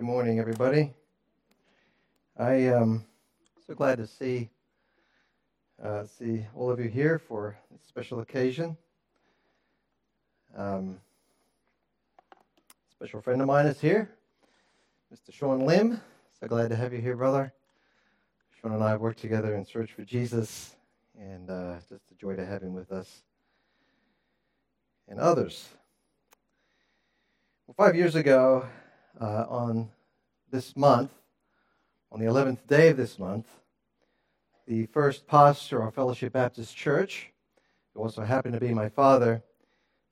Good morning, everybody. I am so glad to see uh, see all of you here for this special occasion. Um, special friend of mine is here, Mr. Sean Lim. So glad to have you here, brother. Sean and I have worked together in Search for Jesus, and uh, just a joy to have him with us and others. Well, five years ago, uh, on this month, on the 11th day of this month, the first pastor of Fellowship Baptist Church, who also happened to be my father,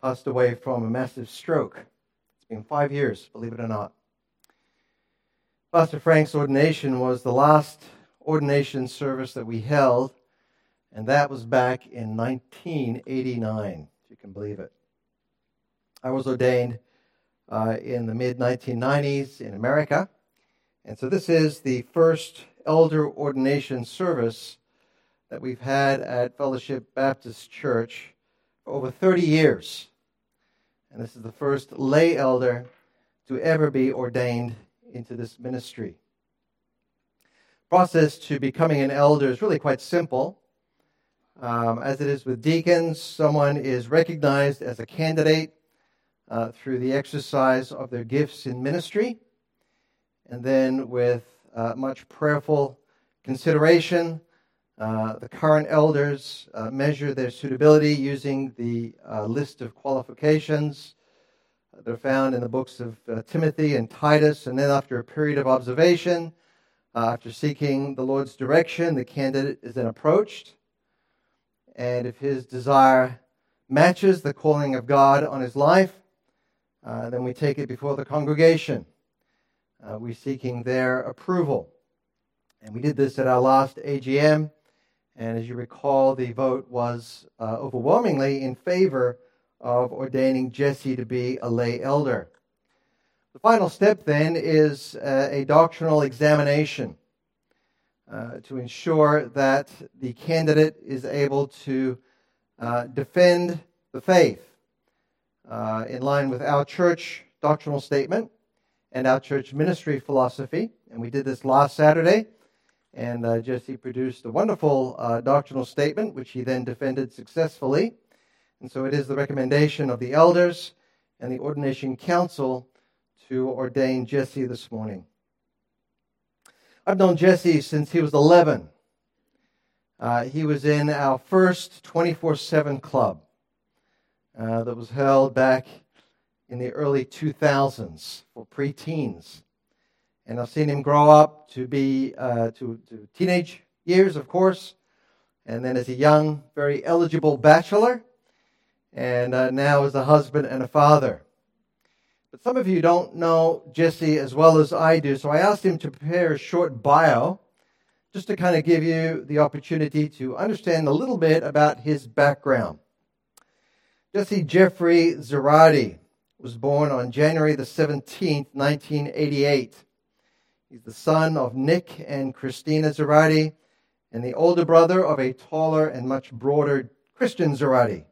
passed away from a massive stroke. It's been five years, believe it or not. Pastor Frank's ordination was the last ordination service that we held, and that was back in 1989, if you can believe it. I was ordained uh, in the mid 1990s in America. And so this is the first elder ordination service that we've had at Fellowship Baptist Church for over 30 years. And this is the first lay elder to ever be ordained into this ministry. Process to becoming an elder is really quite simple. Um, as it is with deacons, someone is recognized as a candidate uh, through the exercise of their gifts in ministry, and then with uh, much prayerful consideration, uh, the current elders uh, measure their suitability using the uh, list of qualifications that are found in the books of Timothy and Titus, and then after a period of observation, after seeking the Lord's direction, the candidate is then approached. And if his desire matches the calling of God on his life, uh, then we take it before the congregation. Uh, we're seeking their approval. And we did this at our last AGM. And as you recall, the vote was uh, overwhelmingly in favor of ordaining Jesse to be a lay elder. The final step then is uh, a doctrinal examination uh, to ensure that the candidate is able to uh, defend the faith uh, in line with our church doctrinal statement and our church ministry philosophy. And we did this last Saturday. And uh, Jesse produced a wonderful uh, doctrinal statement, which he then defended successfully. And so it is the recommendation of the elders and the ordination council to ordain Jesse this morning. I've known Jesse since he was 11. Uh, he was in our first 24 7 club uh, that was held back in the early 2000s for preteens. And I've seen him grow up to be uh, to, to teenage years, of course, and then as a young, very eligible bachelor, and uh, now as a husband and a father. But some of you don't know Jesse as well as I do, so I asked him to prepare a short bio just to kind of give you the opportunity to understand a little bit about his background. Jesse Jeffrey Zerati was born on January the 17th, 1988. He's the son of Nick and Christina Zerati and the older brother of a taller and much broader Christian Zerati.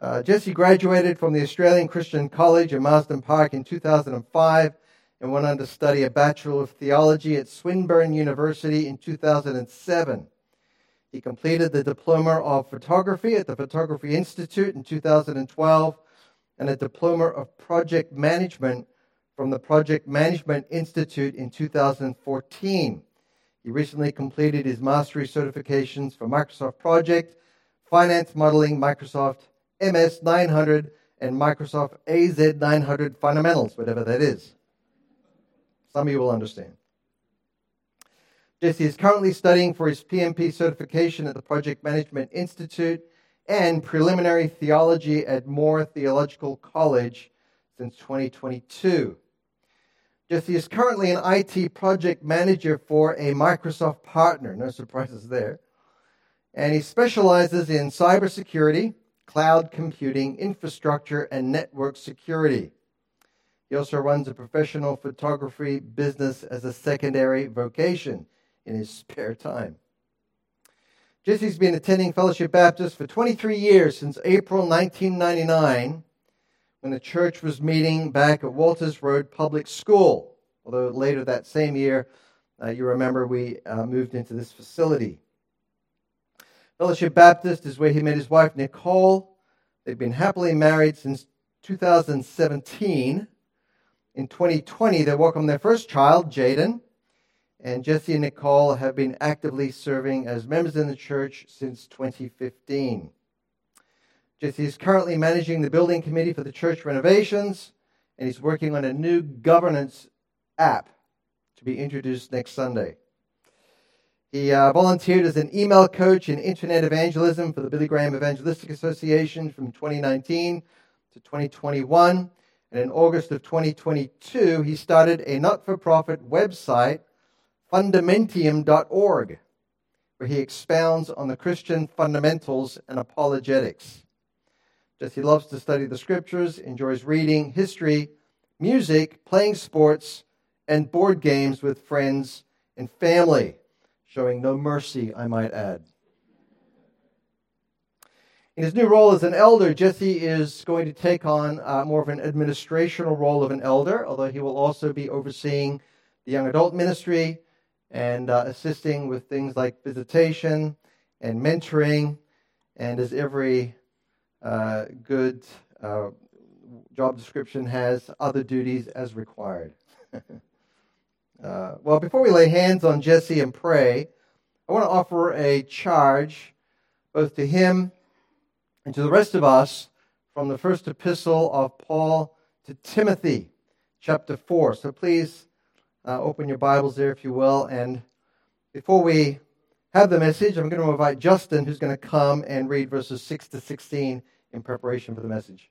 Uh, Jesse graduated from the Australian Christian College in Marsden Park in 2005 and went on to study a Bachelor of Theology at Swinburne University in 2007. He completed the Diploma of Photography at the Photography Institute in 2012 and a Diploma of Project Management from the Project Management Institute in 2014. He recently completed his mastery certifications for Microsoft Project, Finance Modeling, Microsoft MS 900, and Microsoft AZ 900 Fundamentals, whatever that is. Some of you will understand. Jesse is currently studying for his PMP certification at the Project Management Institute and preliminary theology at Moore Theological College since 2022. Jesse is currently an IT project manager for a Microsoft partner, no surprises there. And he specializes in cybersecurity, cloud computing, infrastructure, and network security. He also runs a professional photography business as a secondary vocation in his spare time. Jesse's been attending Fellowship Baptist for 23 years since April 1999 when the church was meeting back at Walters Road Public School. Although later that same year, uh, you remember we uh, moved into this facility. Fellowship Baptist is where he met his wife, Nicole. They've been happily married since 2017. In 2020, they welcomed their first child, Jaden. And Jesse and Nicole have been actively serving as members in the church since 2015. Jesse is currently managing the building committee for the church renovations, and he's working on a new governance app to be introduced next Sunday. He uh, volunteered as an email coach in internet evangelism for the Billy Graham Evangelistic Association from 2019 to 2021. And in August of 2022, he started a not for profit website, fundamentium.org, where he expounds on the Christian fundamentals and apologetics. Jesse loves to study the scriptures, enjoys reading, history, music, playing sports, and board games with friends and family, showing no mercy, I might add. In his new role as an elder, Jesse is going to take on uh, more of an administrational role of an elder, although he will also be overseeing the young adult ministry and uh, assisting with things like visitation and mentoring, and as every uh, good uh, job description has, other duties as required. Uh, well, before we lay hands on Jesse and pray, I want to offer a charge both to him and to the rest of us from the first epistle of Paul to Timothy, chapter 4. So please uh, open your Bibles there, if you will. And before we have the message, I'm going to invite Justin, who's going to come and read verses 6 to 16 in preparation for the message.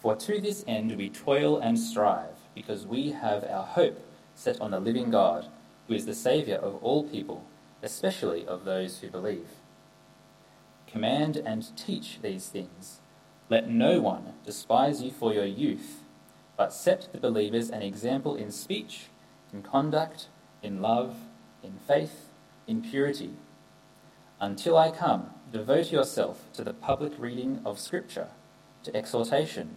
For to this end we toil and strive, because we have our hope set on the living God, who is the Saviour of all people, especially of those who believe. Command and teach these things. Let no one despise you for your youth, but set the believers an example in speech, in conduct, in love, in faith, in purity. Until I come, devote yourself to the public reading of Scripture, to exhortation,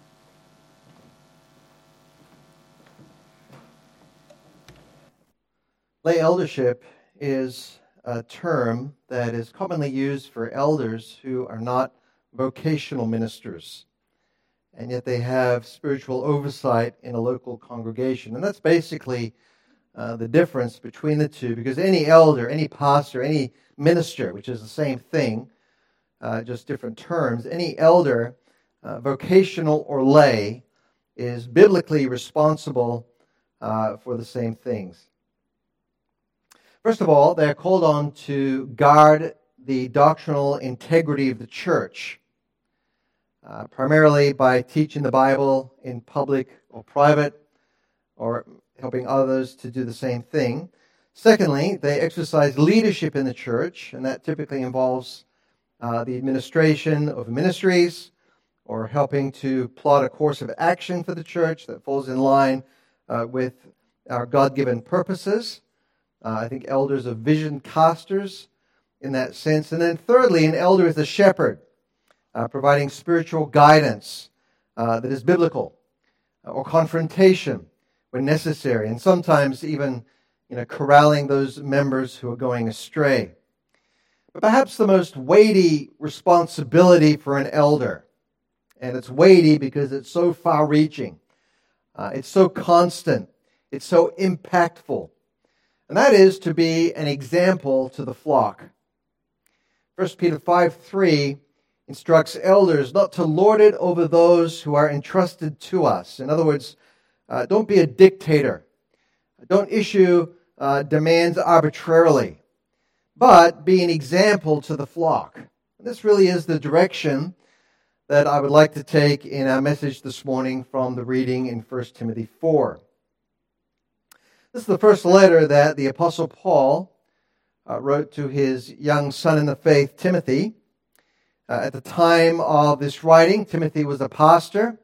Lay eldership is a term that is commonly used for elders who are not vocational ministers, and yet they have spiritual oversight in a local congregation. And that's basically uh, the difference between the two, because any elder, any pastor, any minister, which is the same thing, uh, just different terms, any elder, uh, vocational or lay, is biblically responsible uh, for the same things. First of all, they're called on to guard the doctrinal integrity of the church, uh, primarily by teaching the Bible in public or private, or helping others to do the same thing. Secondly, they exercise leadership in the church, and that typically involves uh, the administration of ministries or helping to plot a course of action for the church that falls in line uh, with our God given purposes. Uh, I think elders are vision casters in that sense. And then thirdly, an elder is a shepherd. uh, providing spiritual guidance uh, that is biblical, uh, or confrontation when necessary, and sometimes even you know, corralling those members who are going astray. But perhaps the most weighty responsibility for an elder, and it's weighty because it's so far reaching, uh, it's so constant, it's so impactful, and that is to be an example to the flock. 1 Peter 5 3 instructs elders not to lord it over those who are entrusted to us. In other words, uh, don't be a dictator. Don't issue uh, demands arbitrarily, but be an example to the flock. And this really is the direction that I would like to take in our message this morning from the reading in 1 Timothy 4. This is the first letter that the Apostle Paul uh, wrote to his young son in the faith, Timothy. Uh, at the time of this writing, Timothy was a pastor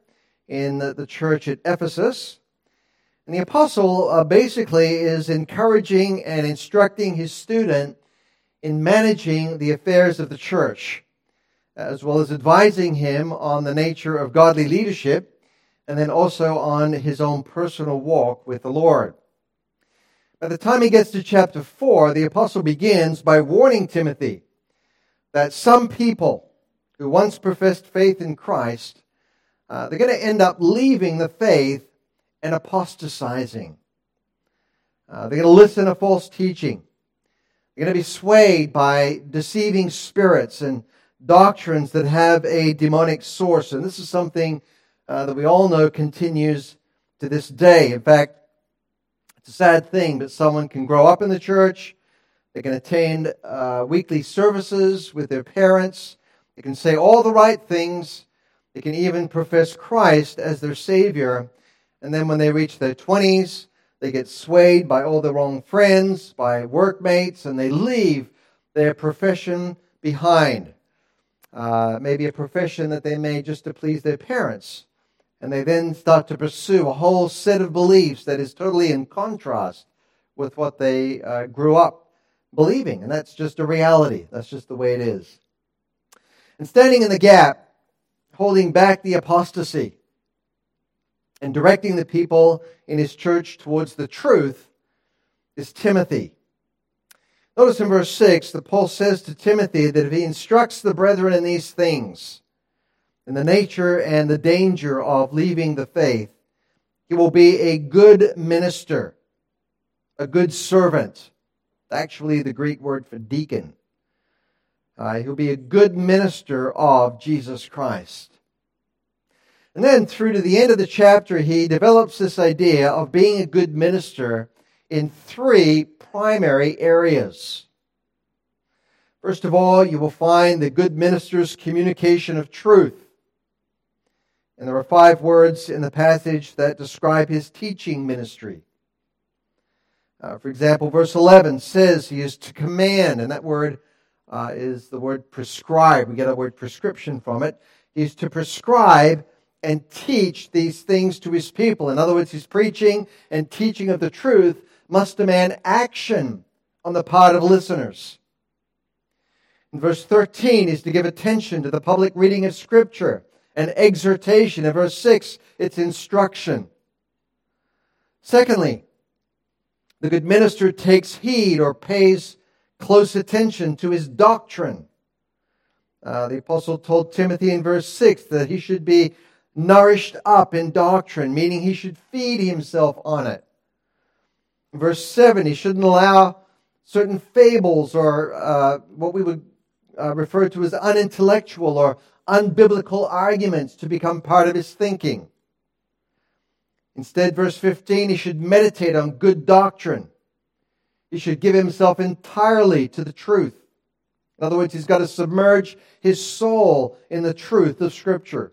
in the, the church at Ephesus. And the apostle uh, basically is encouraging and instructing his student in managing the affairs of the church, as well as advising him on the nature of godly leadership and then also on his own personal walk with the Lord. By the time he gets to chapter 4, the apostle begins by warning Timothy that some people who once professed faith in Christ, uh, they're going to end up leaving the faith and apostatizing. Uh, they're going to listen to false teaching. They're going to be swayed by deceiving spirits and doctrines that have a demonic source. And this is something uh, that we all know continues to this day. In fact, it's a sad thing, but someone can grow up in the church, they can attend uh, weekly services with their parents, they can say all the right things. They can even profess Christ as their Savior. And then when they reach their 20s, they get swayed by all the wrong friends, by workmates, and they leave their profession behind. Uh, maybe a profession that they made just to please their parents. And they then start to pursue a whole set of beliefs that is totally in contrast with what they uh, grew up believing. And that's just a reality. That's just the way it is. And standing in the gap, holding back the apostasy, and directing the people in his church towards the truth is Timothy. Notice in verse 6 that Paul says to Timothy that if he instructs the brethren in these things, in the nature and the danger of leaving the faith, he will be a good minister, a good servant. Actually, the Greek word for deacon. Uh, he'll be a good minister of Jesus Christ. And then through to the end of the chapter, he develops this idea of being a good minister in three primary areas. First of all, you will find the good minister's communication of truth. And there are five words in the passage that describe his teaching ministry. Uh, for example, verse 11 says he is to command, and that word uh, is the word prescribe. We get a word prescription from it. He's to prescribe and teach these things to his people. In other words, his preaching and teaching of the truth must demand action on the part of listeners. In verse 13 is to give attention to the public reading of Scripture and exhortation. In verse 6, it's instruction. Secondly, the good minister takes heed or pays close attention to his doctrine. Uh, the apostle told Timothy in verse 6 that he should be nourished up in doctrine, meaning he should feed himself on it. Verse 7, he shouldn't allow certain fables or uh, what we would uh, refer to as unintellectual or unbiblical arguments to become part of his thinking. Instead, verse 15, he should meditate on good doctrine. He should give himself entirely to the truth. In other words, he's got to submerge his soul in the truth of Scripture.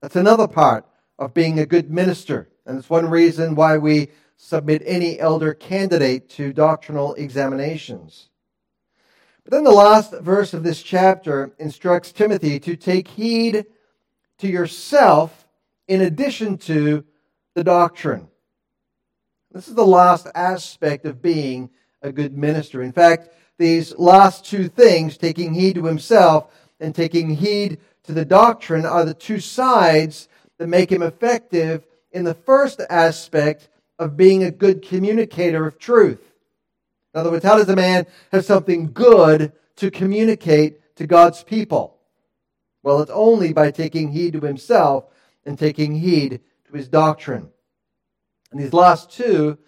That's another part of being a good minister. And it's one reason why we submit any elder candidate to doctrinal examinations. But then the last verse of this chapter instructs Timothy to take heed to yourself in addition to the doctrine. This is the last aspect of being a good minister. In fact, these last two things, taking heed to himself and taking heed to the doctrine are the two sides that make him effective in the first aspect of being a good communicator of truth. In other words, how does a man have something good to communicate to God's people? Well, it's only by taking heed to himself and taking heed to his doctrine. And these last two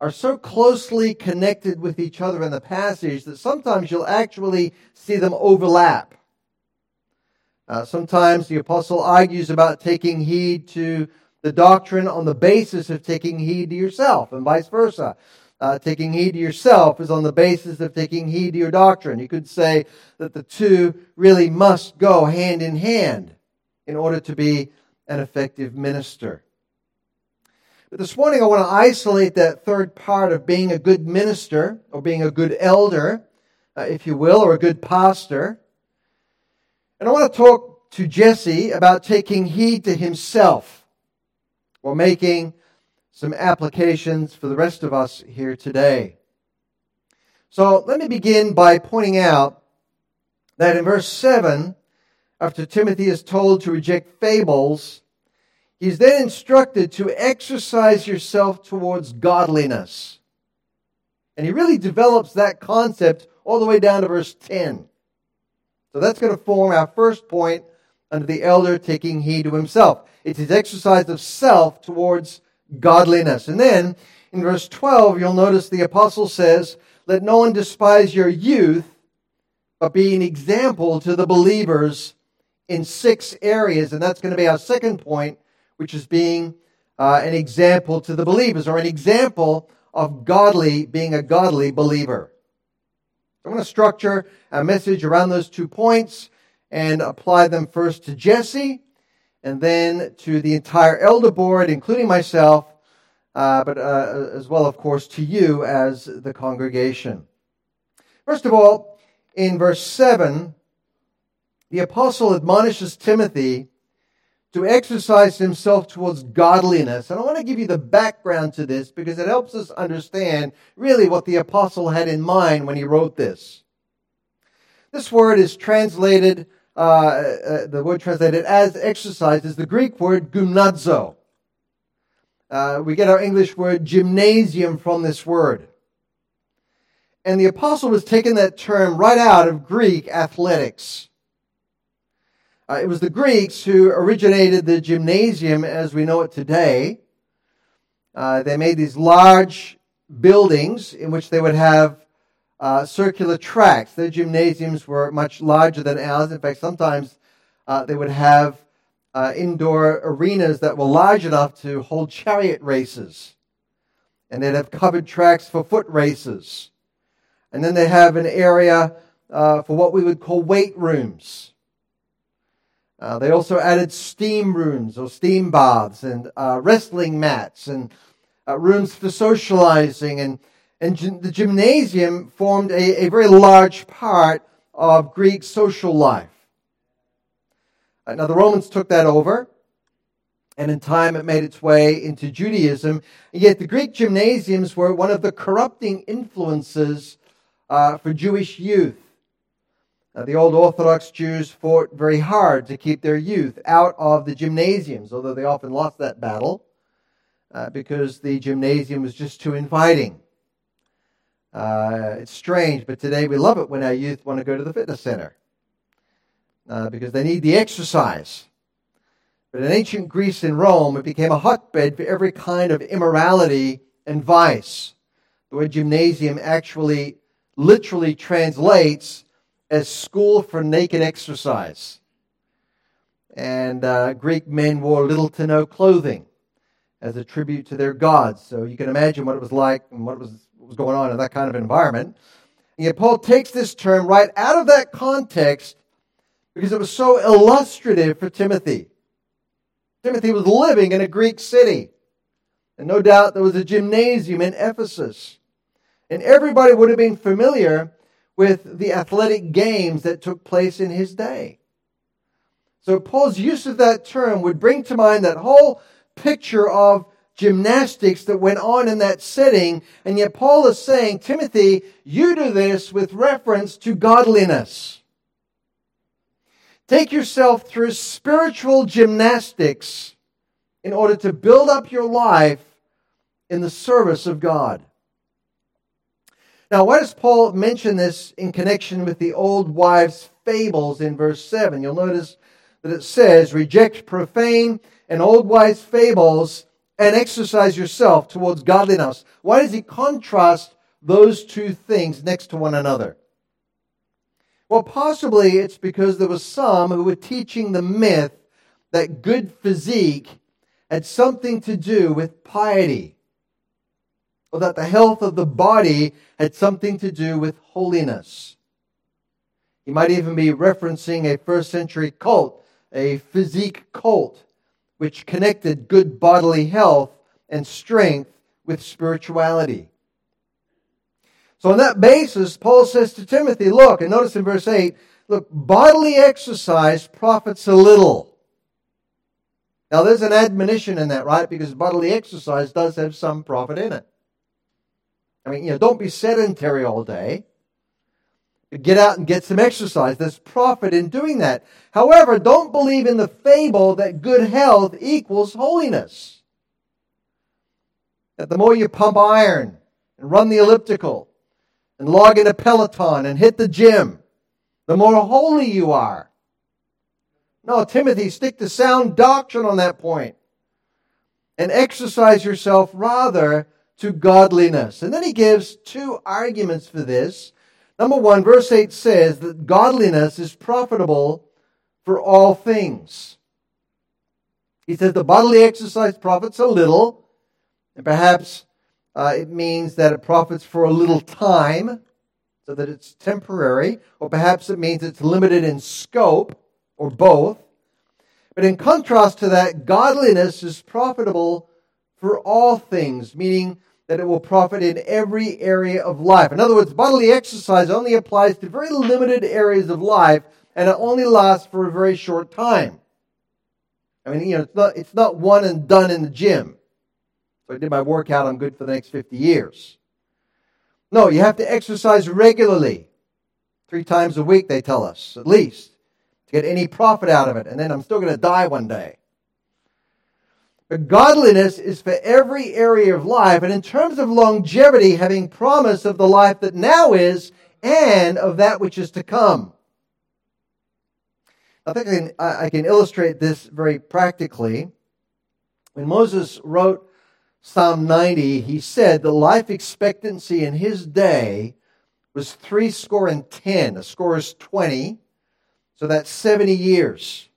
are so closely connected with each other in the passage that sometimes you'll actually see them overlap. Uh, sometimes the apostle argues about taking heed to the doctrine on the basis of taking heed to yourself, and vice versa. Uh, taking heed to yourself is on the basis of taking heed to your doctrine. You could say that the two really must go hand in hand in order to be an effective minister. But this morning I want to isolate that third part of being a good minister, or being a good elder, uh, if you will, or a good pastor. And I want to talk to Jesse about taking heed to himself or making some applications for the rest of us here today. So let me begin by pointing out that in verse 7, after Timothy is told to reject fables, he's then instructed to exercise yourself towards godliness. And he really develops that concept all the way down to verse 10. So that's going to form our first point under the elder taking heed to himself. It's his exercise of self towards godliness. And then in verse 12, you'll notice the apostle says, Let no one despise your youth, but be an example to the believers in six areas. And that's going to be our second point, which is being uh, an example to the believers, or an example of godly, being a godly believer. I'm going to structure a message around those two points and apply them first to Jesse and then to the entire elder board, including myself, uh, but uh, as well, of course, to you as the congregation. First of all, in verse 7, the apostle admonishes Timothy to exercise himself towards godliness. And I want to give you the background to this because it helps us understand really what the apostle had in mind when he wrote this. This word is translated uh, uh, the word translated as exercise is the Greek word gymnazo. Uh, we get our English word gymnasium from this word. And the apostle was taking that term right out of Greek athletics. Uh, it was the Greeks who originated the gymnasium as we know it today. Uh, they made these large buildings in which they would have uh, circular tracks. Their gymnasiums were much larger than ours. In fact, sometimes uh, they would have uh, indoor arenas that were large enough to hold chariot races. And they'd have covered tracks for foot races. And then they have an area uh, for what we would call weight rooms. Uh, they also added steam rooms or steam baths and uh, wrestling mats and rooms for socializing and and the gymnasium formed a, a very large part of Greek social life. Uh, now, the Romans took that over, and in time it made its way into Judaism. And yet, the Greek gymnasiums were one of the corrupting influences uh, for Jewish youth. Uh, the old Orthodox Jews fought very hard to keep their youth out of the gymnasiums, although they often lost that battle uh, because the gymnasium was just too inviting. Uh, it's strange, but today we love it when our youth want to go to the fitness center uh, because they need the exercise. But in ancient Greece and Rome, it became a hotbed for every kind of immorality and vice. The word gymnasium actually literally translates as school for naked exercise. And uh, Greek men wore little to no clothing as a tribute to their gods. So you can imagine what it was like and what was was going on in that kind of environment. And yet Paul takes this term right out of that context because it was so illustrative for Timothy. Timothy was living in a Greek city. And no doubt there was a gymnasium in Ephesus. And everybody would have been familiar with the athletic games that took place in his day. So Paul's use of that term would bring to mind that whole picture of gymnastics that went on in that setting. And yet Paul is saying, Timothy, you do this with reference to godliness. Take yourself through spiritual gymnastics in order to build up your life in the service of God. Now, why does Paul mention this in connection with the old wives' fables in verse 7? You'll notice that it says, Reject profane and old wives' fables and exercise yourself towards godliness. Why does he contrast those two things next to one another? Well, possibly it's because there was some who were teaching the myth that good physique had something to do with piety, or that the health of the body had something to do with holiness. He might even be referencing a first century cult, a physique cult, which connected good bodily health and strength with spirituality. So, on that basis, Paul says to Timothy, look, and notice in verse 8, look, bodily exercise profits a little. Now, there's an admonition in that, right? Because bodily exercise does have some profit in it. I mean, you know, don't be sedentary all day. Get out and get some exercise. There's profit in doing that. However, don't believe in the fable that good health equals holiness. That the more you pump iron and run the elliptical and log in a peloton and hit the gym, the more holy you are. No, Timothy, stick to sound doctrine on that point and exercise yourself rather to godliness. And then he gives two arguments for this Number one, verse 8 says that godliness is profitable for all things. He says the bodily exercise profits a little, and perhaps uh, it means that it profits for a little time, so that it's temporary, or perhaps it means it's limited in scope, or both. But in contrast to that, godliness is profitable for all things, meaning that it will profit in every area of life. In other words, bodily exercise only applies to very limited areas of life and it only lasts for a very short time. I mean, you know, it's not, it's not one and done in the gym. So I did my workout, I'm good for the next 50 years. No, you have to exercise regularly. Three times a week, they tell us, at least, to get any profit out of it. And then I'm still going to die one day. But godliness is for every area of life, and in terms of longevity, having promise of the life that now is and of that which is to come. I think I can, I can illustrate this very practically. When Moses wrote Psalm 90, he said the life expectancy in his day was three score and ten. A score is 20, so that's 70 years.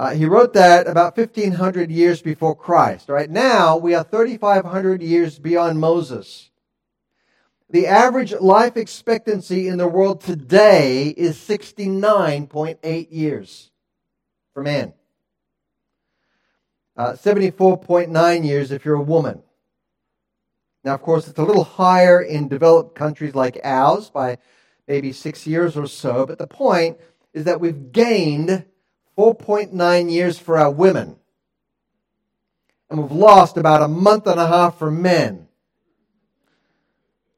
Uh, he wrote that about 1500 years before Christ. Right now, we are 3,500 years beyond Moses. The average life expectancy in the world today is 69.8 years for men. Uh, 74.9 years if you're a woman. Now, of course, it's a little higher in developed countries like ours by maybe six years or so, but the point is that we've gained 4.9 years for our women. And we've lost about a month and a half for men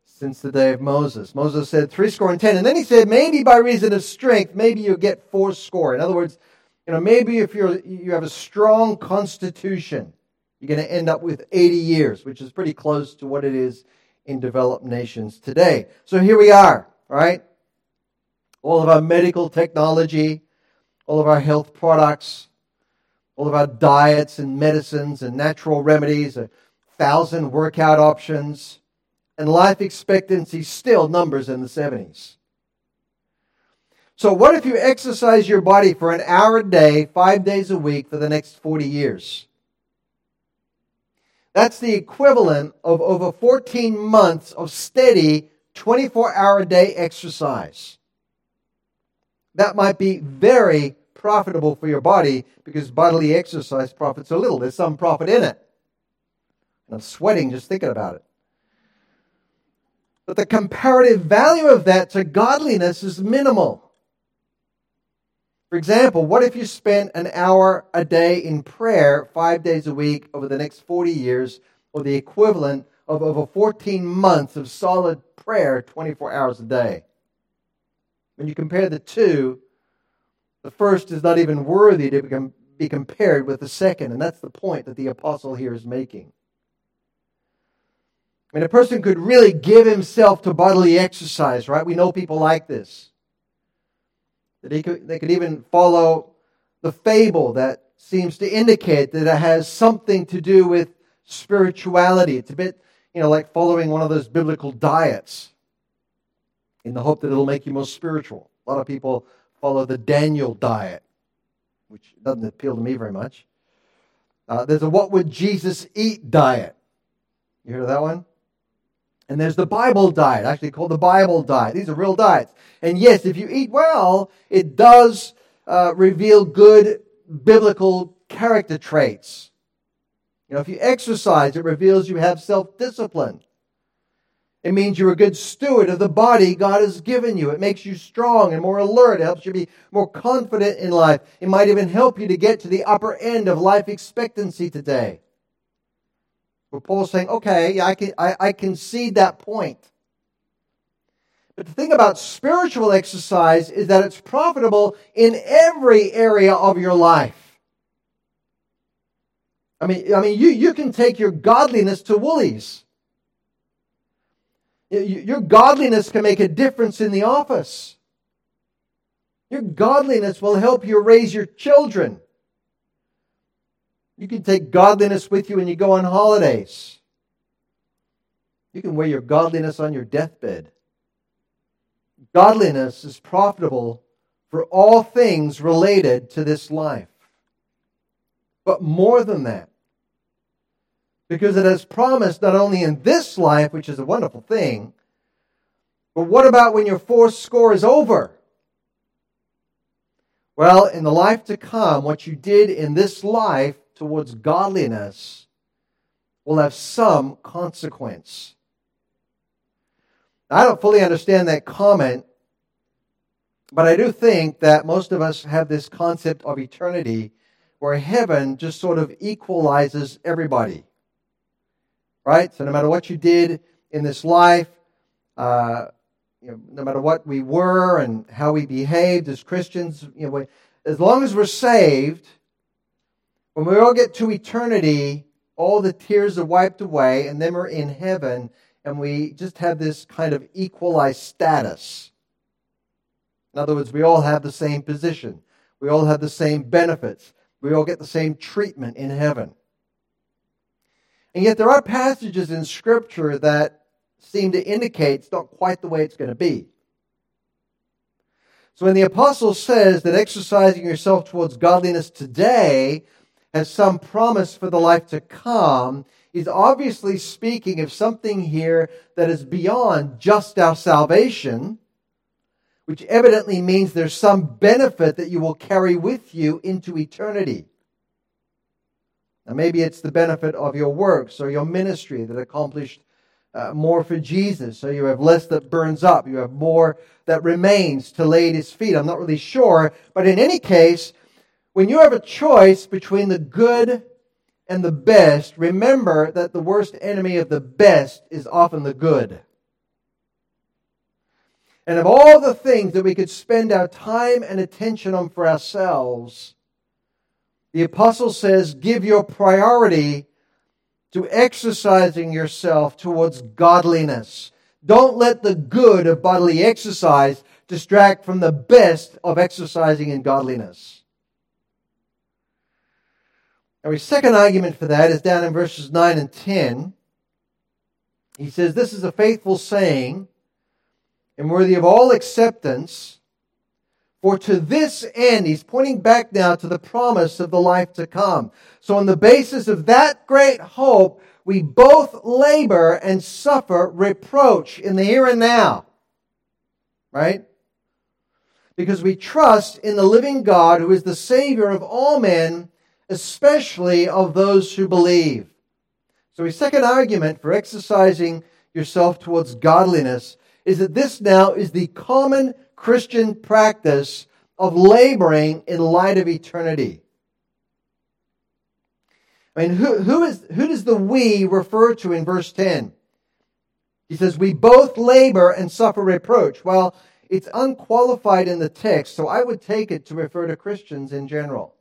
since the day of Moses. Moses said three score and ten. And then he said, maybe by reason of strength, maybe you'll get four score. In other words, you know, maybe if you're, you have a strong constitution, you're going to end up with 80 years, which is pretty close to what it is in developed nations today. So here we are, right? All of our medical technology, all of our health products, all of our diets and medicines and natural remedies, a thousand workout options, and life expectancy still numbers in the 70s. So, what if you exercise your body for an hour a day, five days a week for the next 40 years? That's the equivalent of over 14 months of steady 24 hour a day exercise that might be very profitable for your body because bodily exercise profits a little. There's some profit in it. And I'm sweating just thinking about it. But the comparative value of that to godliness is minimal. For example, what if you spent an hour a day in prayer five days a week over the next 40 years, or the equivalent of over 14 months of solid prayer 24 hours a day? When you compare the two, The first is not even worthy to be compared with the second, and that's the point that the apostle here is making. I mean, a person could really give himself to bodily exercise, right? We know people like this. That he could, they could even follow the fable that seems to indicate that it has something to do with spirituality. It's a bit, you know, like following one of those biblical diets in the hope that it'll make you more spiritual. A lot of people follow the Daniel diet, which doesn't appeal to me very much. Uh, there's a what would Jesus eat diet. You heard of that one? And there's the Bible diet, actually called the Bible diet. These are real diets. And yes, if you eat well, it does uh, reveal good biblical character traits. You know, if you exercise, it reveals you have self discipline. It means you're a good steward of the body God has given you. It makes you strong and more alert. It helps you be more confident in life. It might even help you to get to the upper end of life expectancy today. Where Paul's saying, okay, I can, I, I concede that point. But the thing about spiritual exercise is that it's profitable in every area of your life. I mean, I mean you, you can take your godliness to Woolies. Your godliness can make a difference in the office. Your godliness will help you raise your children. You can take godliness with you when you go on holidays. You can wear your godliness on your deathbed. Godliness is profitable for all things related to this life. But more than that, because it has promised not only in this life, which is a wonderful thing, but what about when your fourth score is over? Well, in the life to come, what you did in this life towards godliness will have some consequence. I don't fully understand that comment, but I do think that most of us have this concept of eternity where heaven just sort of equalizes everybody. Right? So no matter what you did in this life, uh, you know, no matter what we were and how we behaved as Christians, you know, as long as we're saved, when we all get to eternity, all the tears are wiped away, and then we're in heaven, and we just have this kind of equalized status. In other words, we all have the same position, we all have the same benefits, we all get the same treatment in heaven. And yet, there are passages in Scripture that seem to indicate it's not quite the way it's going to be. So, when the apostle says that exercising yourself towards godliness today has some promise for the life to come, he's obviously speaking of something here that is beyond just our salvation, which evidently means there's some benefit that you will carry with you into eternity. Now, maybe it's the benefit of your works or your ministry that accomplished uh, more for Jesus. So you have less that burns up. You have more that remains to lay at his feet. I'm not really sure. But in any case, when you have a choice between the good and the best, remember that the worst enemy of the best is often the good. And of all the things that we could spend our time and attention on for ourselves, the apostle says, give your priority to exercising yourself towards godliness. Don't let the good of bodily exercise distract from the best of exercising in godliness. His second argument for that is down in verses 9 and 10. He says, This is a faithful saying and worthy of all acceptance. For to this end, he's pointing back now to the promise of the life to come. So, on the basis of that great hope, we both labor and suffer reproach in the here and now. Right? Because we trust in the living God who is the Savior of all men especially of those who believe. So, his second argument for exercising yourself towards godliness is that this now is the common Christian practice of laboring in light of eternity. I mean, who, who, is, who does the we refer to in verse 10? He says, We both labor and suffer reproach. Well, it's unqualified in the text, so I would take it to refer to Christians in general.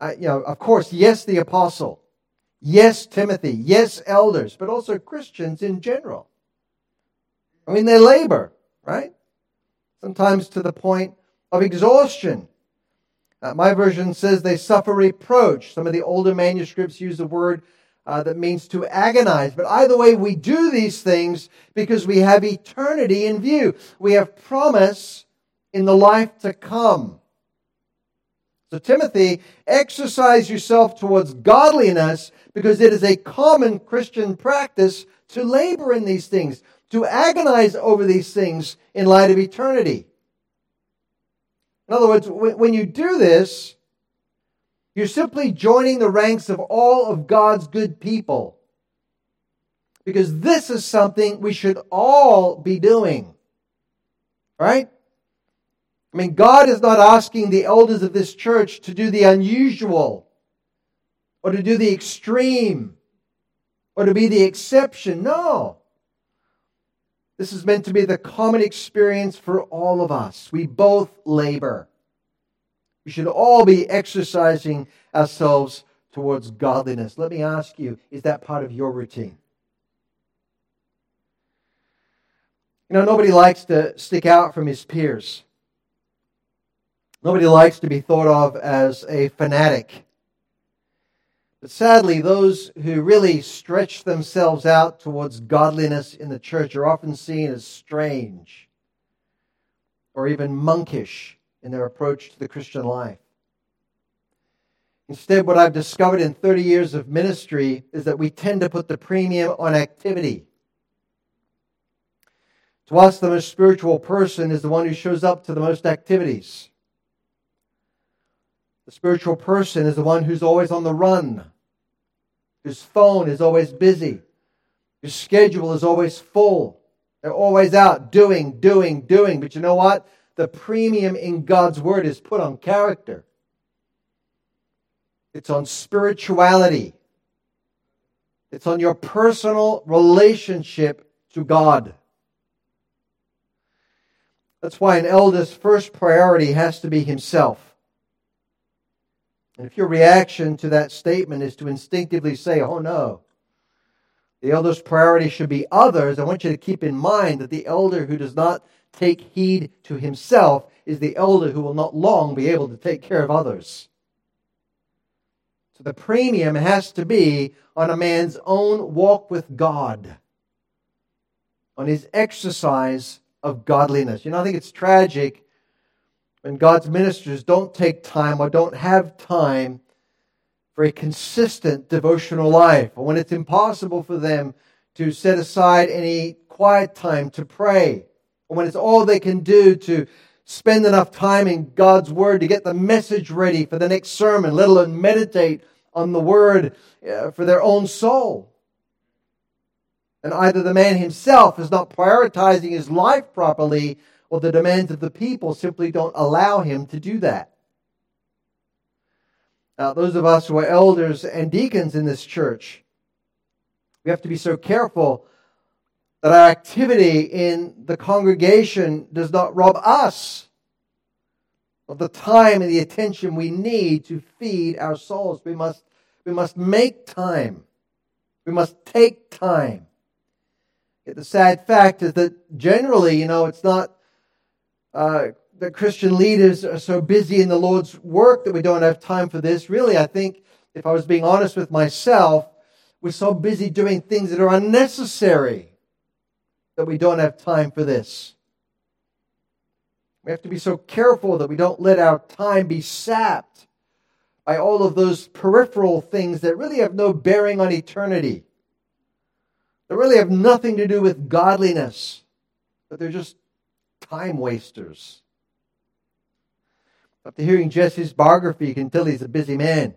Uh, you know, of course, yes, the apostle, yes, Timothy, yes, elders, but also Christians in general. I mean, they labor, right? Sometimes to the point of exhaustion. Uh, my version says they suffer reproach. Some of the older manuscripts use the word uh, that means to agonize. But either way, we do these things because we have eternity in view. We have promise in the life to come. So, Timothy, exercise yourself towards godliness because it is a common Christian practice to labor in these things, to agonize over these things in light of eternity. In other words, when you do this, you're simply joining the ranks of all of God's good people. Because this is something we should all be doing. Right? I mean, God is not asking the elders of this church to do the unusual or to do the extreme or to be the exception. No. This is meant to be the common experience for all of us. We both labor. We should all be exercising ourselves towards godliness. Let me ask you, is that part of your routine? You know, nobody likes to stick out from his peers. Nobody likes to be thought of as a fanatic. But sadly, those who really stretch themselves out towards godliness in the church are often seen as strange or even monkish in their approach to the Christian life. Instead, what I've discovered in 30 years of ministry is that we tend to put the premium on activity. To us, the most spiritual person is the one who shows up to the most activities. The spiritual person is the one who's always on the run, whose phone is always busy, whose schedule is always full. They're always out doing, doing, doing. But you know what? the premium in God's word is put on character. It's on spirituality. It's on your personal relationship to God. That's why an elder's first priority has to be himself. And if your reaction to that statement is to instinctively say, oh no, the elder's priority should be others, I want you to keep in mind that the elder who does not take heed to himself is the elder who will not long be able to take care of others. So the premium has to be on a man's own walk with God, on his exercise of godliness. You know, I think it's tragic when God's ministers don't take time or don't have time for a consistent devotional life, or when it's impossible for them to set aside any quiet time to pray or when it's all they can do to spend enough time in God's Word to get the message ready for the next sermon, let alone meditate on the Word uh, for their own soul. And either the man himself is not prioritizing his life properly, or the demands of the people simply don't allow him to do that. Now, those of us who are elders and deacons in this church, we have to be so careful that our activity in the congregation does not rob us of the time and the attention we need to feed our souls. We must, we must make time. We must take time. Yet the sad fact is that generally, you know, it's not uh, that Christian leaders are so busy in the Lord's work that we don't have time for this. Really, I think, if I was being honest with myself, we're so busy doing things that are unnecessary that we don't have time for this. We have to be so careful that we don't let our time be sapped by all of those peripheral things that really have no bearing on eternity. That really have nothing to do with godliness, but they're just time wasters. After hearing Jesse's biography, you can tell he's a busy man.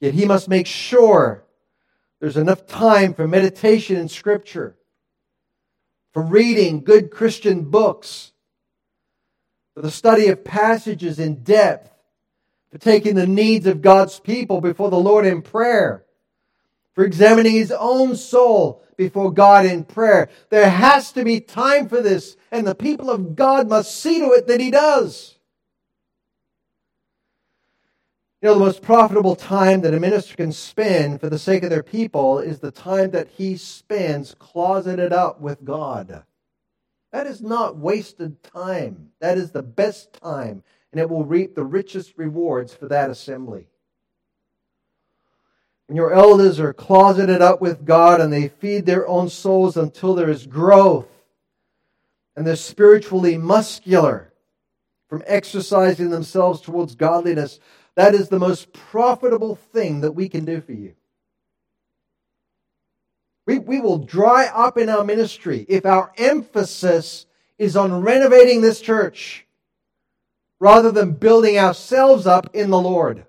Yet he must make sure there's enough time for meditation in Scripture, for reading good Christian books, for the study of passages in depth, for taking the needs of God's people before the Lord in prayer, for examining his own soul before God in prayer. There has to be time for this, and the people of God must see to it that He does. You know, the most profitable time that a minister can spend for the sake of their people is the time that he spends closeted up with God. That is not wasted time. That is the best time, and it will reap the richest rewards for that assembly. Your elders are closeted up with God and they feed their own souls until there is growth and they're spiritually muscular from exercising themselves towards godliness, that is the most profitable thing that we can do for you. We, we will dry up in our ministry if our emphasis is on renovating this church rather than building ourselves up in the Lord.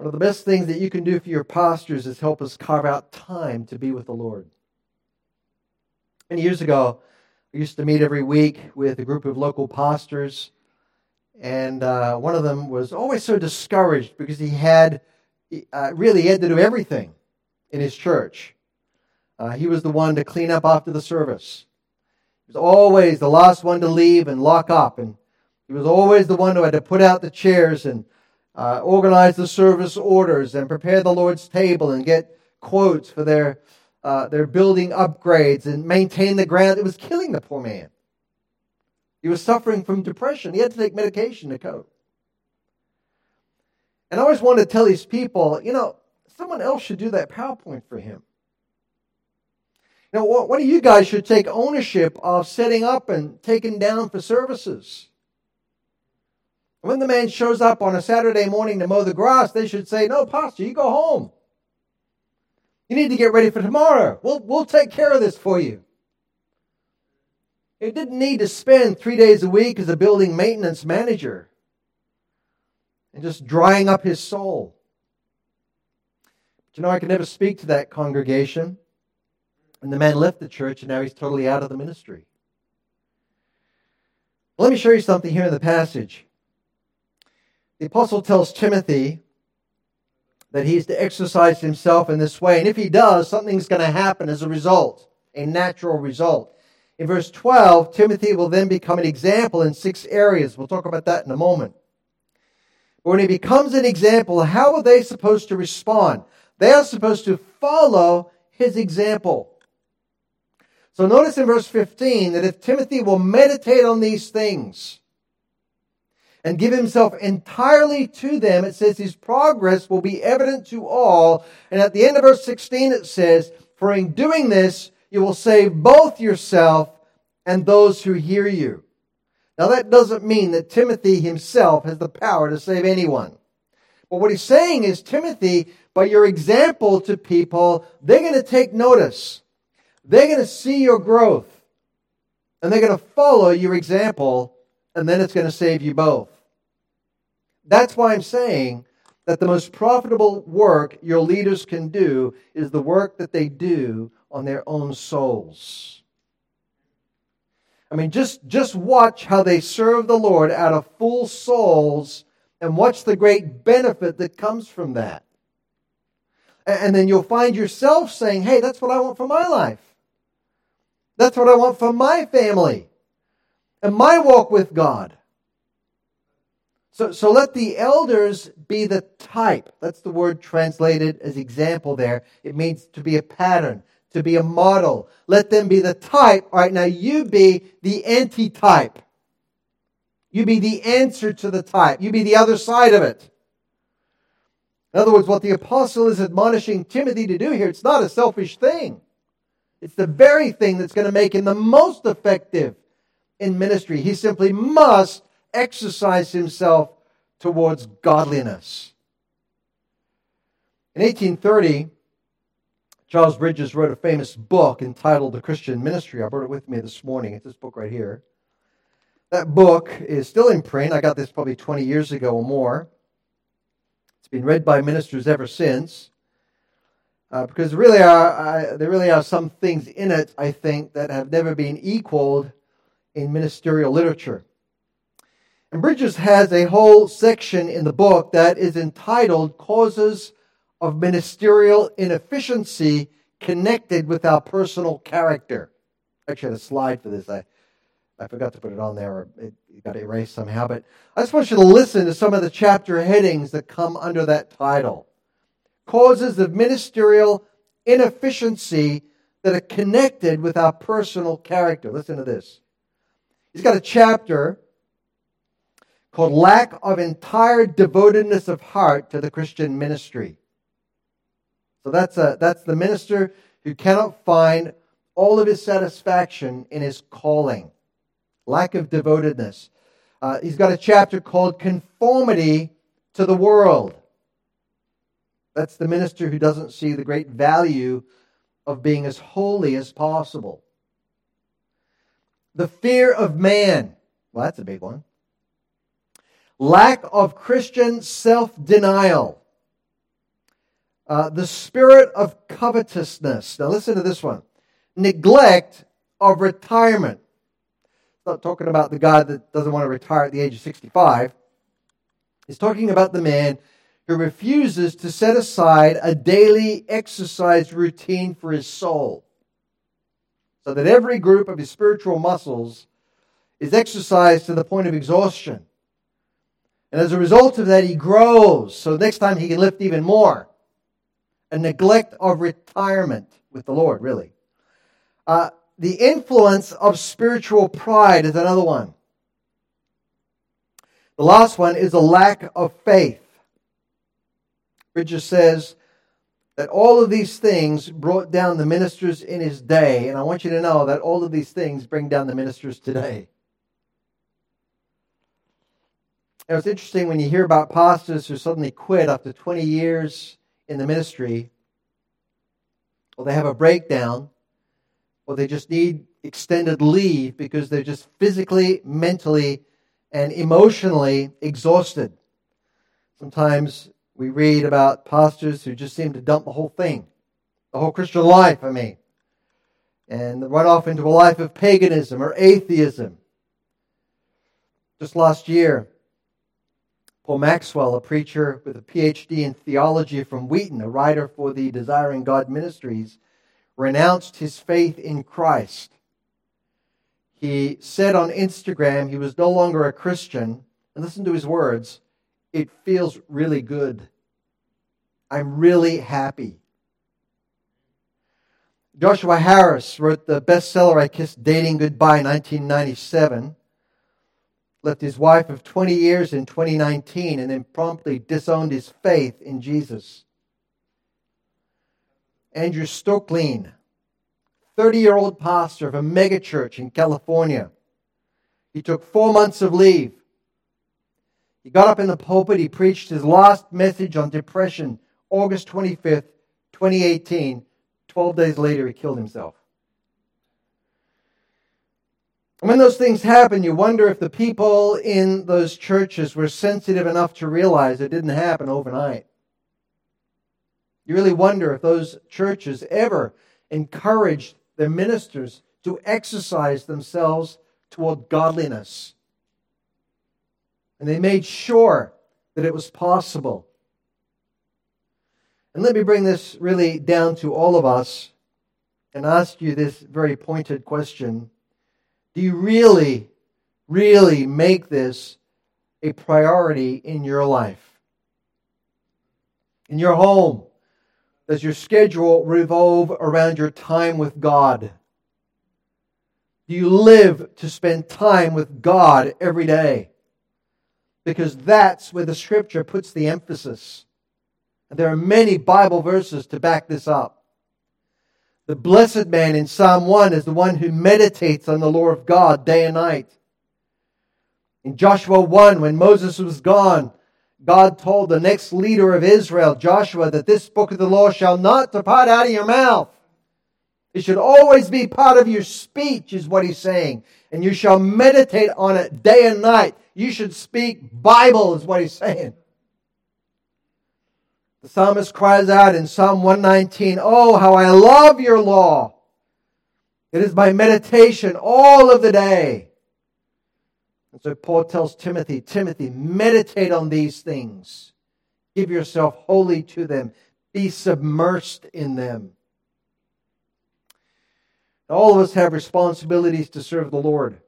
One of the best things that you can do for your pastors is help us carve out time to be with the Lord. Many years ago, I used to meet every week with a group of local pastors, and uh, one of them was always so discouraged because he had uh, really he had to do everything in his church. Uh, he was the one to clean up after the service. He was always the last one to leave and lock up, and he was always the one who had to put out the chairs and uh, organize the service orders and prepare the Lord's table and get quotes for their, uh, their building upgrades and maintain the ground. It was killing the poor man. He was suffering from depression. He had to take medication to cope. And I always wanted to tell these people, you know, someone else should do that PowerPoint for him. Now, one of you guys should take ownership of setting up and taking down for services. When the man shows up on a Saturday morning to mow the grass, they should say, No, Pastor, you go home. You need to get ready for tomorrow. We'll, we'll take care of this for you. It didn't need to spend three days a week as a building maintenance manager and just drying up his soul. But you know, I could never speak to that congregation. And the man left the church, and now he's totally out of the ministry. Let me show you something here in the passage. The apostle tells Timothy that he's to exercise himself in this way. And if he does, something's going to happen as a result, a natural result. In verse 12, Timothy will then become an example in six areas. We'll talk about that in a moment. But when he becomes an example, how are they supposed to respond? They are supposed to follow his example. So notice in verse 15 that if Timothy will meditate on these things, and give himself entirely to them, it says his progress will be evident to all. And at the end of verse 16, it says, For in doing this, you will save both yourself and those who hear you. Now, that doesn't mean that Timothy himself has the power to save anyone. But what he's saying is, Timothy, by your example to people, they're going to take notice. They're going to see your growth. And they're going to follow your example and then it's going to save you both. That's why I'm saying that the most profitable work your leaders can do is the work that they do on their own souls. I mean, just, just watch how they serve the Lord out of full souls and watch the great benefit that comes from that. And then you'll find yourself saying, hey, that's what I want for my life. That's what I want for my family and my walk with God. So, so let the elders be the type. That's the word translated as example there. It means to be a pattern, to be a model. Let them be the type. All right, now you be the anti-type. You be the answer to the type. You be the other side of it. In other words, what the apostle is admonishing Timothy to do here, it's not a selfish thing. It's the very thing that's going to make him the most effective in ministry. He simply must exercise himself towards godliness. In 1830, Charles Bridges wrote a famous book entitled The Christian Ministry. I brought it with me this morning. It's this book right here. That book is still in print. I got this probably 20 years ago or more. It's been read by ministers ever since. Uh, because really are, uh, there really are some things in it, I think, that have never been equaled in ministerial literature. And Bridges has a whole section in the book that is entitled Causes of ministerial inefficiency connected with our personal character. Actually, I had a slide for this. I, I forgot to put it on there, or it, it got erased somehow. But I just want you to listen to some of the chapter headings that come under that title Causes of Ministerial Inefficiency that are connected with our personal character. Listen to this. He's got a chapter called Lack of Entire Devotedness of Heart to the Christian Ministry. So that's, a, that's the minister who cannot find all of his satisfaction in his calling. Lack of devotedness. Uh, he's got a chapter called Conformity to the World. That's the minister who doesn't see the great value of being as holy as possible. The fear of man. Well, that's a big one. Lack of Christian self denial. Uh, the spirit of covetousness. Now, listen to this one neglect of retirement. Not talking about the guy that doesn't want to retire at the age of 65. He's talking about the man who refuses to set aside a daily exercise routine for his soul so that every group of his spiritual muscles is exercised to the point of exhaustion. And as a result of that, he grows. So next time he can lift even more a neglect of retirement with the Lord, really. Uh, the influence of spiritual pride is another one. The last one is a lack of faith. Bridges says that all of these things brought down the ministers in his day, and I want you to know that all of these things bring down the ministers today. And it's interesting when you hear about pastors who suddenly quit after 20 years in the ministry, or they have a breakdown, or they just need extended leave because they're just physically, mentally, and emotionally exhausted. Sometimes we read about pastors who just seem to dump the whole thing, the whole Christian life, I mean, and run off into a life of paganism or atheism. Just last year, Paul Maxwell, a preacher with a PhD in theology from Wheaton, a writer for the Desiring God Ministries, renounced his faith in Christ. He said on Instagram he was no longer a Christian. And listen to his words it feels really good. I'm really happy. Joshua Harris wrote the bestseller I Kissed Dating Goodbye 1997 left his wife of 20 years in 2019 and then promptly disowned his faith in Jesus. Andrew Stoecklein, 30 year old pastor of a megachurch in California. He took four months of leave. He got up in the pulpit, he preached his last message on depression, August 25th, 2018. 12 days later, he killed himself. And when those things happen, you wonder if the people in those churches were sensitive enough to realize it didn't happen overnight. You really wonder if those churches ever encouraged their ministers to exercise themselves toward godliness. And they made sure that it was possible. And let me bring this really down to all of us and ask you this very pointed question do you really, really make this a priority in your life? In your home? Does your schedule revolve around your time with God? Do you live to spend time with God every day? Because that's where the scripture puts the emphasis. And there are many Bible verses to back this up. The blessed man in Psalm 1 is the one who meditates on the law of God day and night. In Joshua 1, when Moses was gone, God told the next leader of Israel, Joshua, that this book of the law shall not depart out of your mouth. It should always be part of your speech, is what he's saying. And you shall meditate on it day and night. You should speak Bible, is what he's saying. The psalmist cries out in Psalm 119, Oh, how I love your law! It is my meditation all of the day. And so Paul tells Timothy, Timothy, meditate on these things. Give yourself wholly to them. Be submersed in them. All of us have responsibilities to serve the Lord.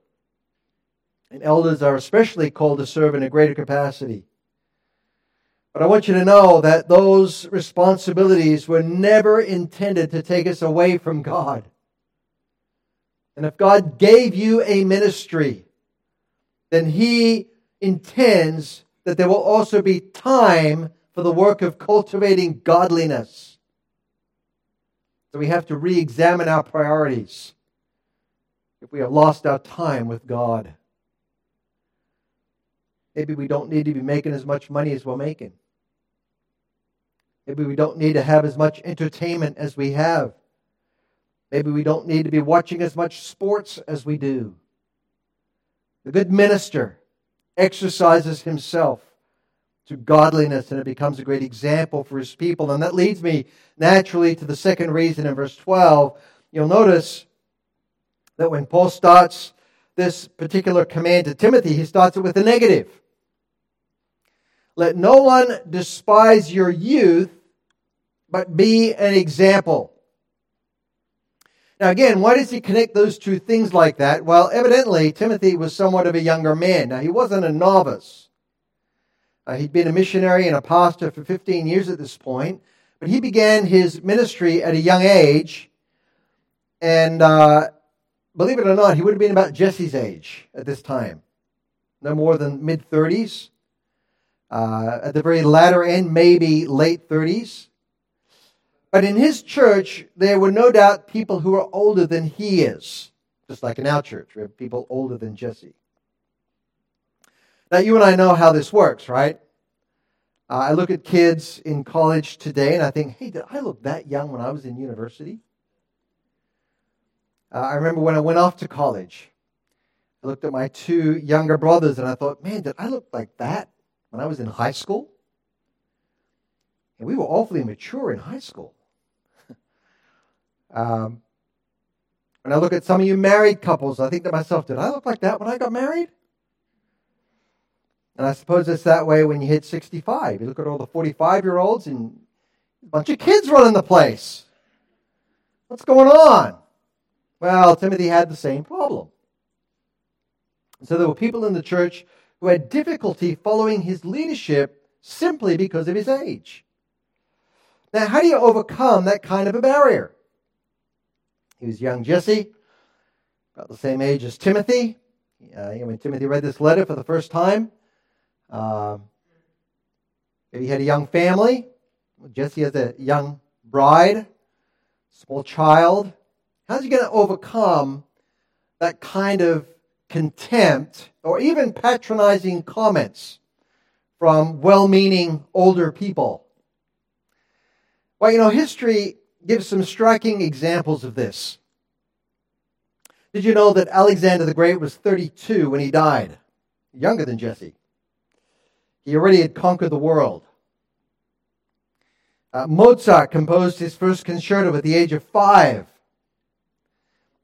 And elders are especially called to serve in a greater capacity. But I want you to know that those responsibilities were never intended to take us away from God. And if God gave you a ministry, then He intends that there will also be time for the work of cultivating godliness. So we have to re examine our priorities if we have lost our time with God. Maybe we don't need to be making as much money as we're making. Maybe we don't need to have as much entertainment as we have. Maybe we don't need to be watching as much sports as we do. The good minister exercises himself to godliness and it becomes a great example for his people. And that leads me naturally to the second reason in verse 12. You'll notice that when Paul starts this particular command to Timothy, he starts it with a negative. Let no one despise your youth, but be an example. Now, again, why does he connect those two things like that? Well, evidently, Timothy was somewhat of a younger man. Now, he wasn't a novice. Uh, he'd been a missionary and a pastor for 15 years at this point, but he began his ministry at a young age. And uh, believe it or not, he would have been about Jesse's age at this time, no more than mid 30s uh, at the very latter end, maybe late 30s. But in his church, there were no doubt people who were older than he is, just like in our church, we have people older than Jesse. Now, you and I know how this works, right? Uh, I look at kids in college today and I think, hey, did I look that young when I was in university? Uh, I remember when I went off to college, I looked at my two younger brothers and I thought, man, did I look like that when I was in high school. And we were awfully mature in high school. um, when I look at some of you married couples, I think to myself, did I look like that when I got married? And I suppose it's that way when you hit 65. You look at all the 45 year olds and a bunch of kids running the place. What's going on? Well, Timothy had the same problem. So there were people in the church who had difficulty following his leadership simply because of his age. Now, how do you overcome that kind of a barrier? He was young Jesse, about the same age as Timothy. Uh, when Timothy read this letter for the first time, uh, maybe he had a young family. Jesse has a young bride, small child. How's he going to overcome that kind of contempt or even patronizing comments from well meaning older people. Well, you know, history gives some striking examples of this. Did you know that Alexander the Great was 32 when he died? Younger than Jesse. He already had conquered the world. Uh, Mozart composed his first concerto at the age of five.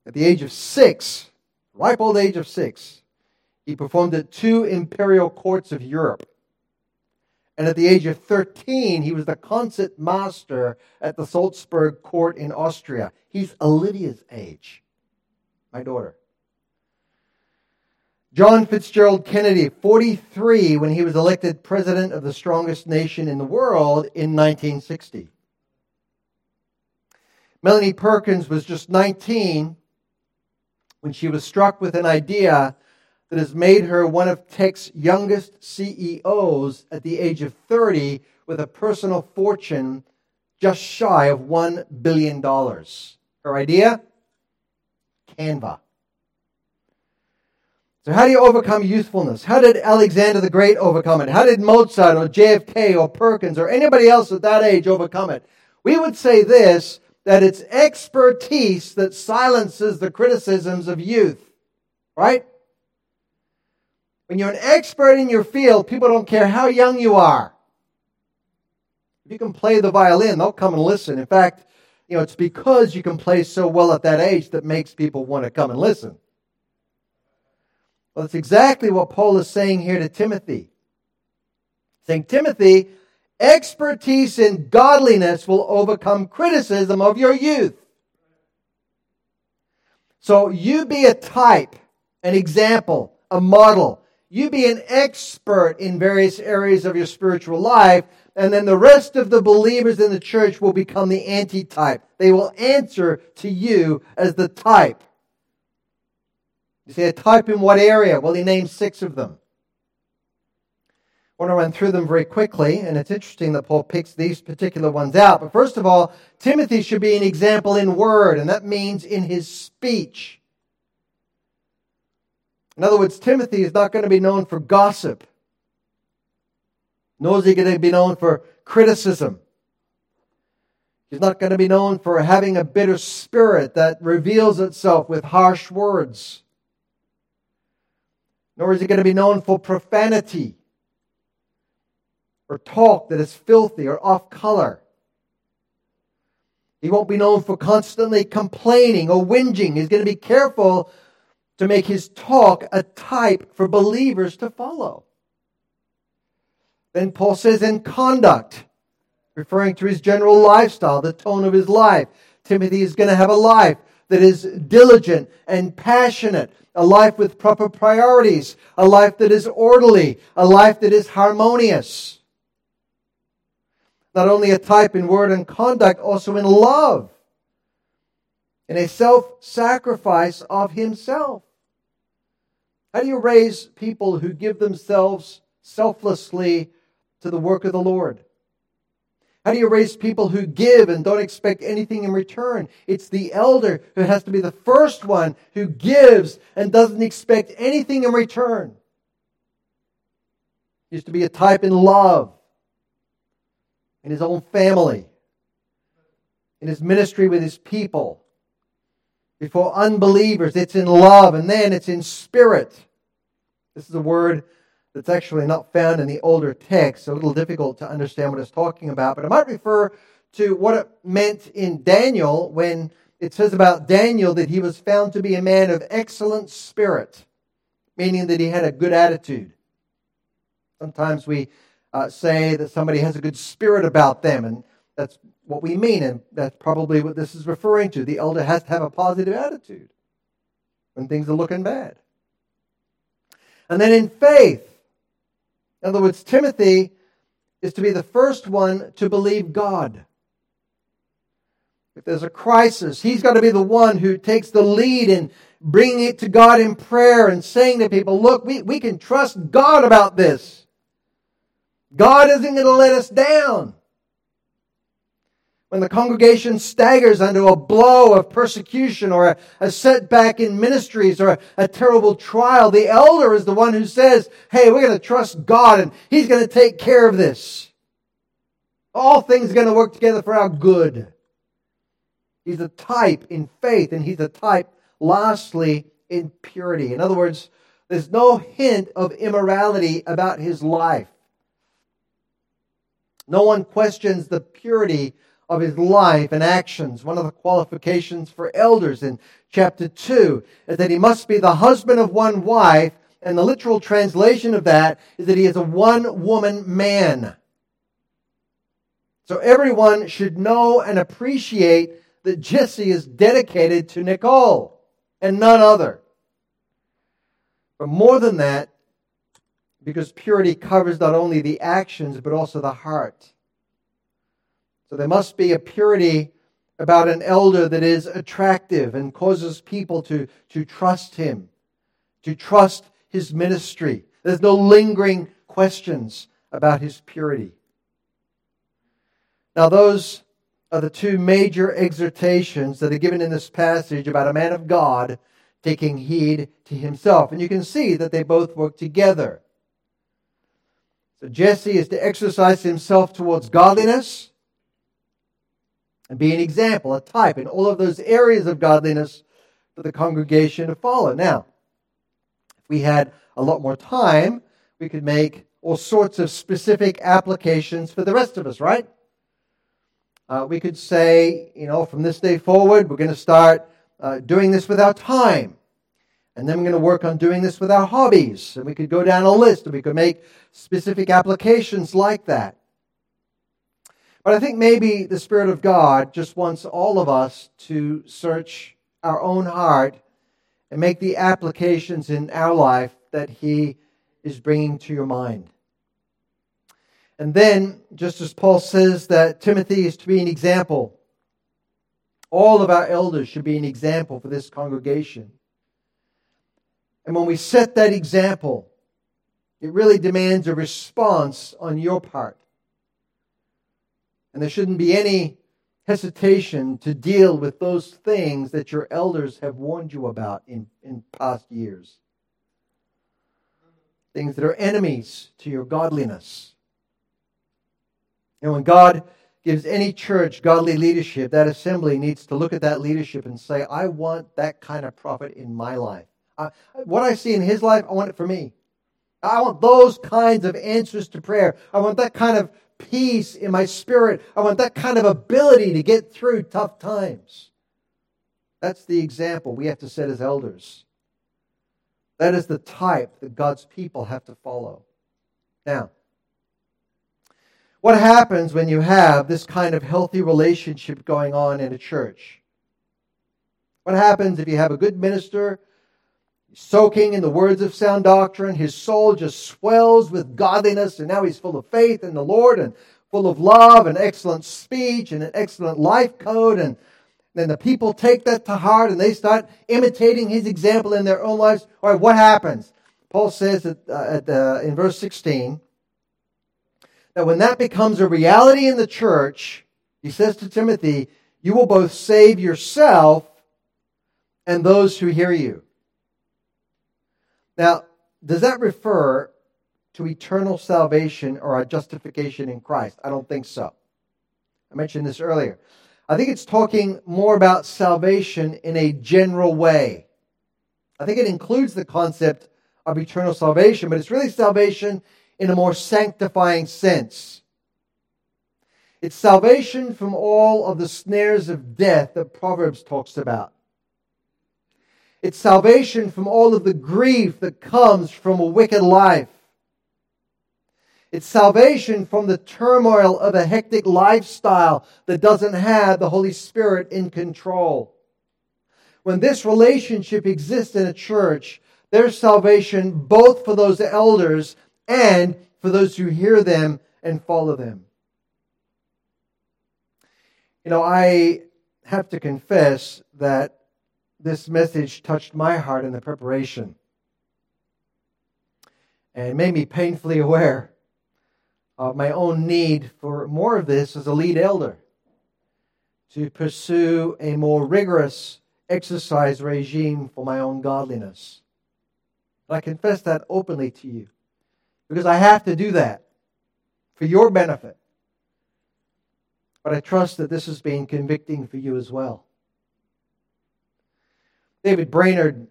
At the age of six, ripe old age of six, he performed at two imperial courts of Europe. And at the age of 13, he was the concert master at the Salzburg court in Austria. He's Olivia's age, my daughter. John Fitzgerald Kennedy, 43, when he was elected president of the strongest nation in the world in 1960. Melanie Perkins was just 19 when she was struck with an idea that has made her one of tech's youngest CEOs at the age of 30 with a personal fortune just shy of $1 billion. Her idea? Canva. So, how do you overcome youthfulness? How did Alexander the Great overcome it? How did Mozart or JFK or Perkins or anybody else at that age overcome it? We would say this that it's expertise that silences the criticisms of youth. Right? When you're an expert in your field, people don't care how young you are. If you can play the violin, they'll come and listen. In fact, you know, it's because you can play so well at that age that makes people want to come and listen. Well, that's exactly what Paul is saying here to Timothy. Saying, Timothy, expertise in godliness will overcome criticism of your youth. So you be a type, an example, a model. You be an expert in various areas of your spiritual life, and then the rest of the believers in the church will become the antitype. They will answer to you as the type. You say, a type in what area? Well, he names six of them. I want to run through them very quickly, and it's interesting that Paul picks these particular ones out. But first of all, Timothy should be an example in word, and that means in his speech. In other words, Timothy is not going to be known for gossip, nor is he going to be known for criticism. He's not going to be known for having a bitter spirit that reveals itself with harsh words. Nor is he going to be known for profanity or talk that is filthy or off color. He won't be known for constantly complaining or whinging. He's going to be careful to make his talk a type for believers to follow. Then Paul says, in conduct, referring to his general lifestyle, the tone of his life. Timothy is going to have a life that is diligent and passionate, a life with proper priorities, a life that is orderly, a life that is harmonious not only a type in word and conduct, also in love, in a self sacrifice of himself. How do you raise people who give themselves selflessly to the work of the Lord? How do you raise people who give and don't expect anything in return? It's the elder who has to be the first one who gives and doesn't expect anything in return. He used to be a type in love in his own family, in his ministry with his people. Before unbelievers, it's in love, and then it's in spirit. This is a word that's actually not found in the older text, so a little difficult to understand what it's talking about. But it might refer to what it meant in Daniel when it says about Daniel that he was found to be a man of excellent spirit, meaning that he had a good attitude. Sometimes we uh, say that somebody has a good spirit about them, and that's what we mean, and that's probably what this is referring to. The elder has to have a positive attitude when things are looking bad. And then in faith, in other words, Timothy is to be the first one to believe God. If there's a crisis, he's got to be the one who takes the lead in bringing it to God in prayer and saying to people, look, we, we can trust God about this. God isn't going to let us down. When the congregation staggers under a blow of persecution or a, a setback in ministries or a, a terrible trial, the elder is the one who says, Hey, we're going to trust God and He's going to take care of this. All things are going to work together for our good. He's a type in faith, and he's a type, lastly, in purity. In other words, there's no hint of immorality about his life. No one questions the purity of his life and actions. One of the qualifications for elders in chapter 2 is that he must be the husband of one wife, and the literal translation of that is that he is a one woman man. So everyone should know and appreciate that Jesse is dedicated to Nicole and none other. But more than that, because purity covers not only the actions but also the heart. So there must be a purity about an elder that is attractive and causes people to, to trust him, to trust his ministry. There's no lingering questions about his purity. Now, those are the two major exhortations that are given in this passage about a man of God taking heed to himself. And you can see that they both work together. So Jesse is to exercise himself towards godliness and be an example, a type in all of those areas of godliness for the congregation to follow. Now, if we had a lot more time, we could make all sorts of specific applications for the rest of us, right? Uh, we could say, you know, from this day forward, we're going to start uh, doing this with our time. And then we're going to work on doing this with our hobbies. And we could go down a list and we could make specific applications like that. But I think maybe the Spirit of God just wants all of us to search our own heart and make the applications in our life that He is bringing to your mind. And then, just as Paul says that Timothy is to be an example, all of our elders should be an example for this congregation. And when we set that example, it really demands a response on your part. And there shouldn't be any hesitation to deal with those things that your elders have warned you about in, in past years. Things that are enemies to your godliness. And when God gives any church godly leadership, that assembly needs to look at that leadership and say, I want that kind of prophet in my life. I, what I see in his life, I want it for me. I want those kinds of answers to prayer. I want that kind of peace in my spirit. I want that kind of ability to get through tough times. That's the example we have to set as elders. That is the type that God's people have to follow. Now, what happens when you have this kind of healthy relationship going on in a church? What happens if you have a good minister soaking in the words of sound doctrine? His soul just swells with godliness, and now he's full of faith in the Lord and full of love and excellent speech and an excellent life code. And then the people take that to heart and they start imitating his example in their own lives. All right, what happens? Paul says that, uh, at, uh, in verse 16 that when that becomes a reality in the church, he says to Timothy, you will both save yourself and those who hear you. Now, does that refer to eternal salvation or our justification in Christ? I don't think so. I mentioned this earlier. I think it's talking more about salvation in a general way. I think it includes the concept of eternal salvation, but it's really salvation in a more sanctifying sense. It's salvation from all of the snares of death that Proverbs talks about. It's salvation from all of the grief that comes from a wicked life. It's salvation from the turmoil of a hectic lifestyle that doesn't have the Holy Spirit in control. When this relationship exists in a church, there's salvation both for those elders and for those who hear them and follow them. You know, I have to confess that this message touched my heart in the preparation and made me painfully aware of my own need for more of this as a lead elder to pursue a more rigorous exercise regime for my own godliness. I confess that openly to you because I have to do that for your benefit. But I trust that this has been convicting for you as well. David Brainerd,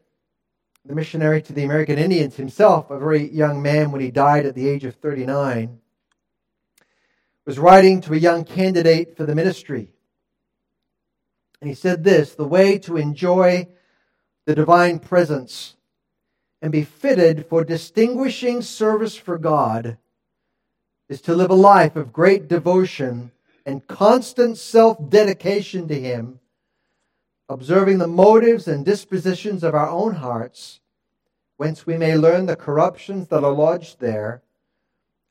the missionary to the American Indians himself, a very young man when he died at the age of 39, was writing to a young candidate for the ministry. And he said this The way to enjoy the divine presence and be fitted for distinguishing service for God is to live a life of great devotion and constant self dedication to Him, observing the motives and dispositions of our own hearts, whence we may learn the corruptions that are lodged there,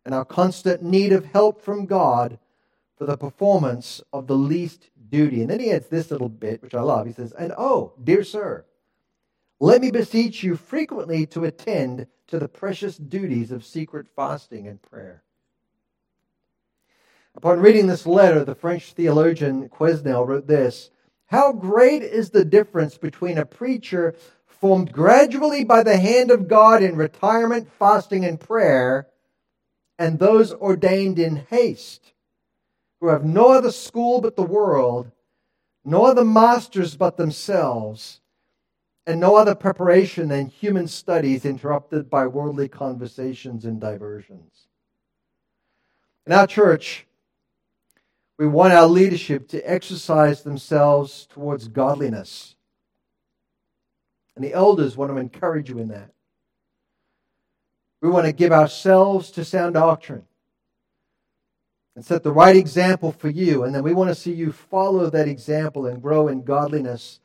and our constant need of help from God for the performance of the least duty. And then he adds this little bit, which I love. He says, And oh, dear sir, let me beseech you frequently to attend to the precious duties of secret fasting and prayer. Upon reading this letter, the French theologian Quesnel wrote this How great is the difference between a preacher formed gradually by the hand of God in retirement, fasting, and prayer, and those ordained in haste, who have no other school but the world, no other masters but themselves and no other preparation than human studies interrupted by worldly conversations and diversions. In our church, we want our leadership to exercise themselves towards godliness. And the elders want to encourage you in that. We want to give ourselves to sound doctrine. and set the right example for you. And then we want to see you follow that example and grow in godliness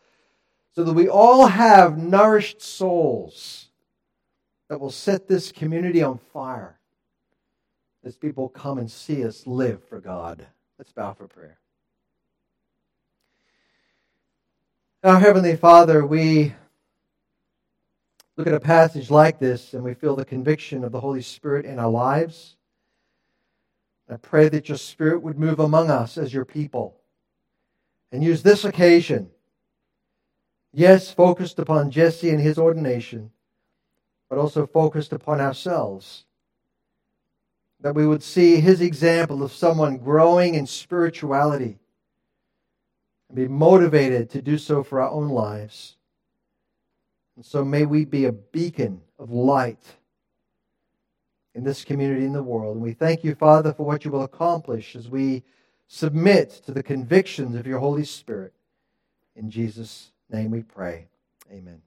so that we all have nourished souls that will set this community on fire as people come and see us live for God. Let's bow for prayer. Our Heavenly Father, we look at a passage like this and we feel the conviction of the Holy Spirit in our lives. I pray that your Spirit would move among us as your people and use this occasion, yes, focused upon Jesse and his ordination, but also focused upon ourselves. That we would see his example of someone growing in spirituality and be motivated to do so for our own lives. And so may we be a beacon of light in this community in the world. And we thank you, Father, for what you will accomplish as we submit to the convictions of your Holy Spirit. In Jesus' name we pray. Amen.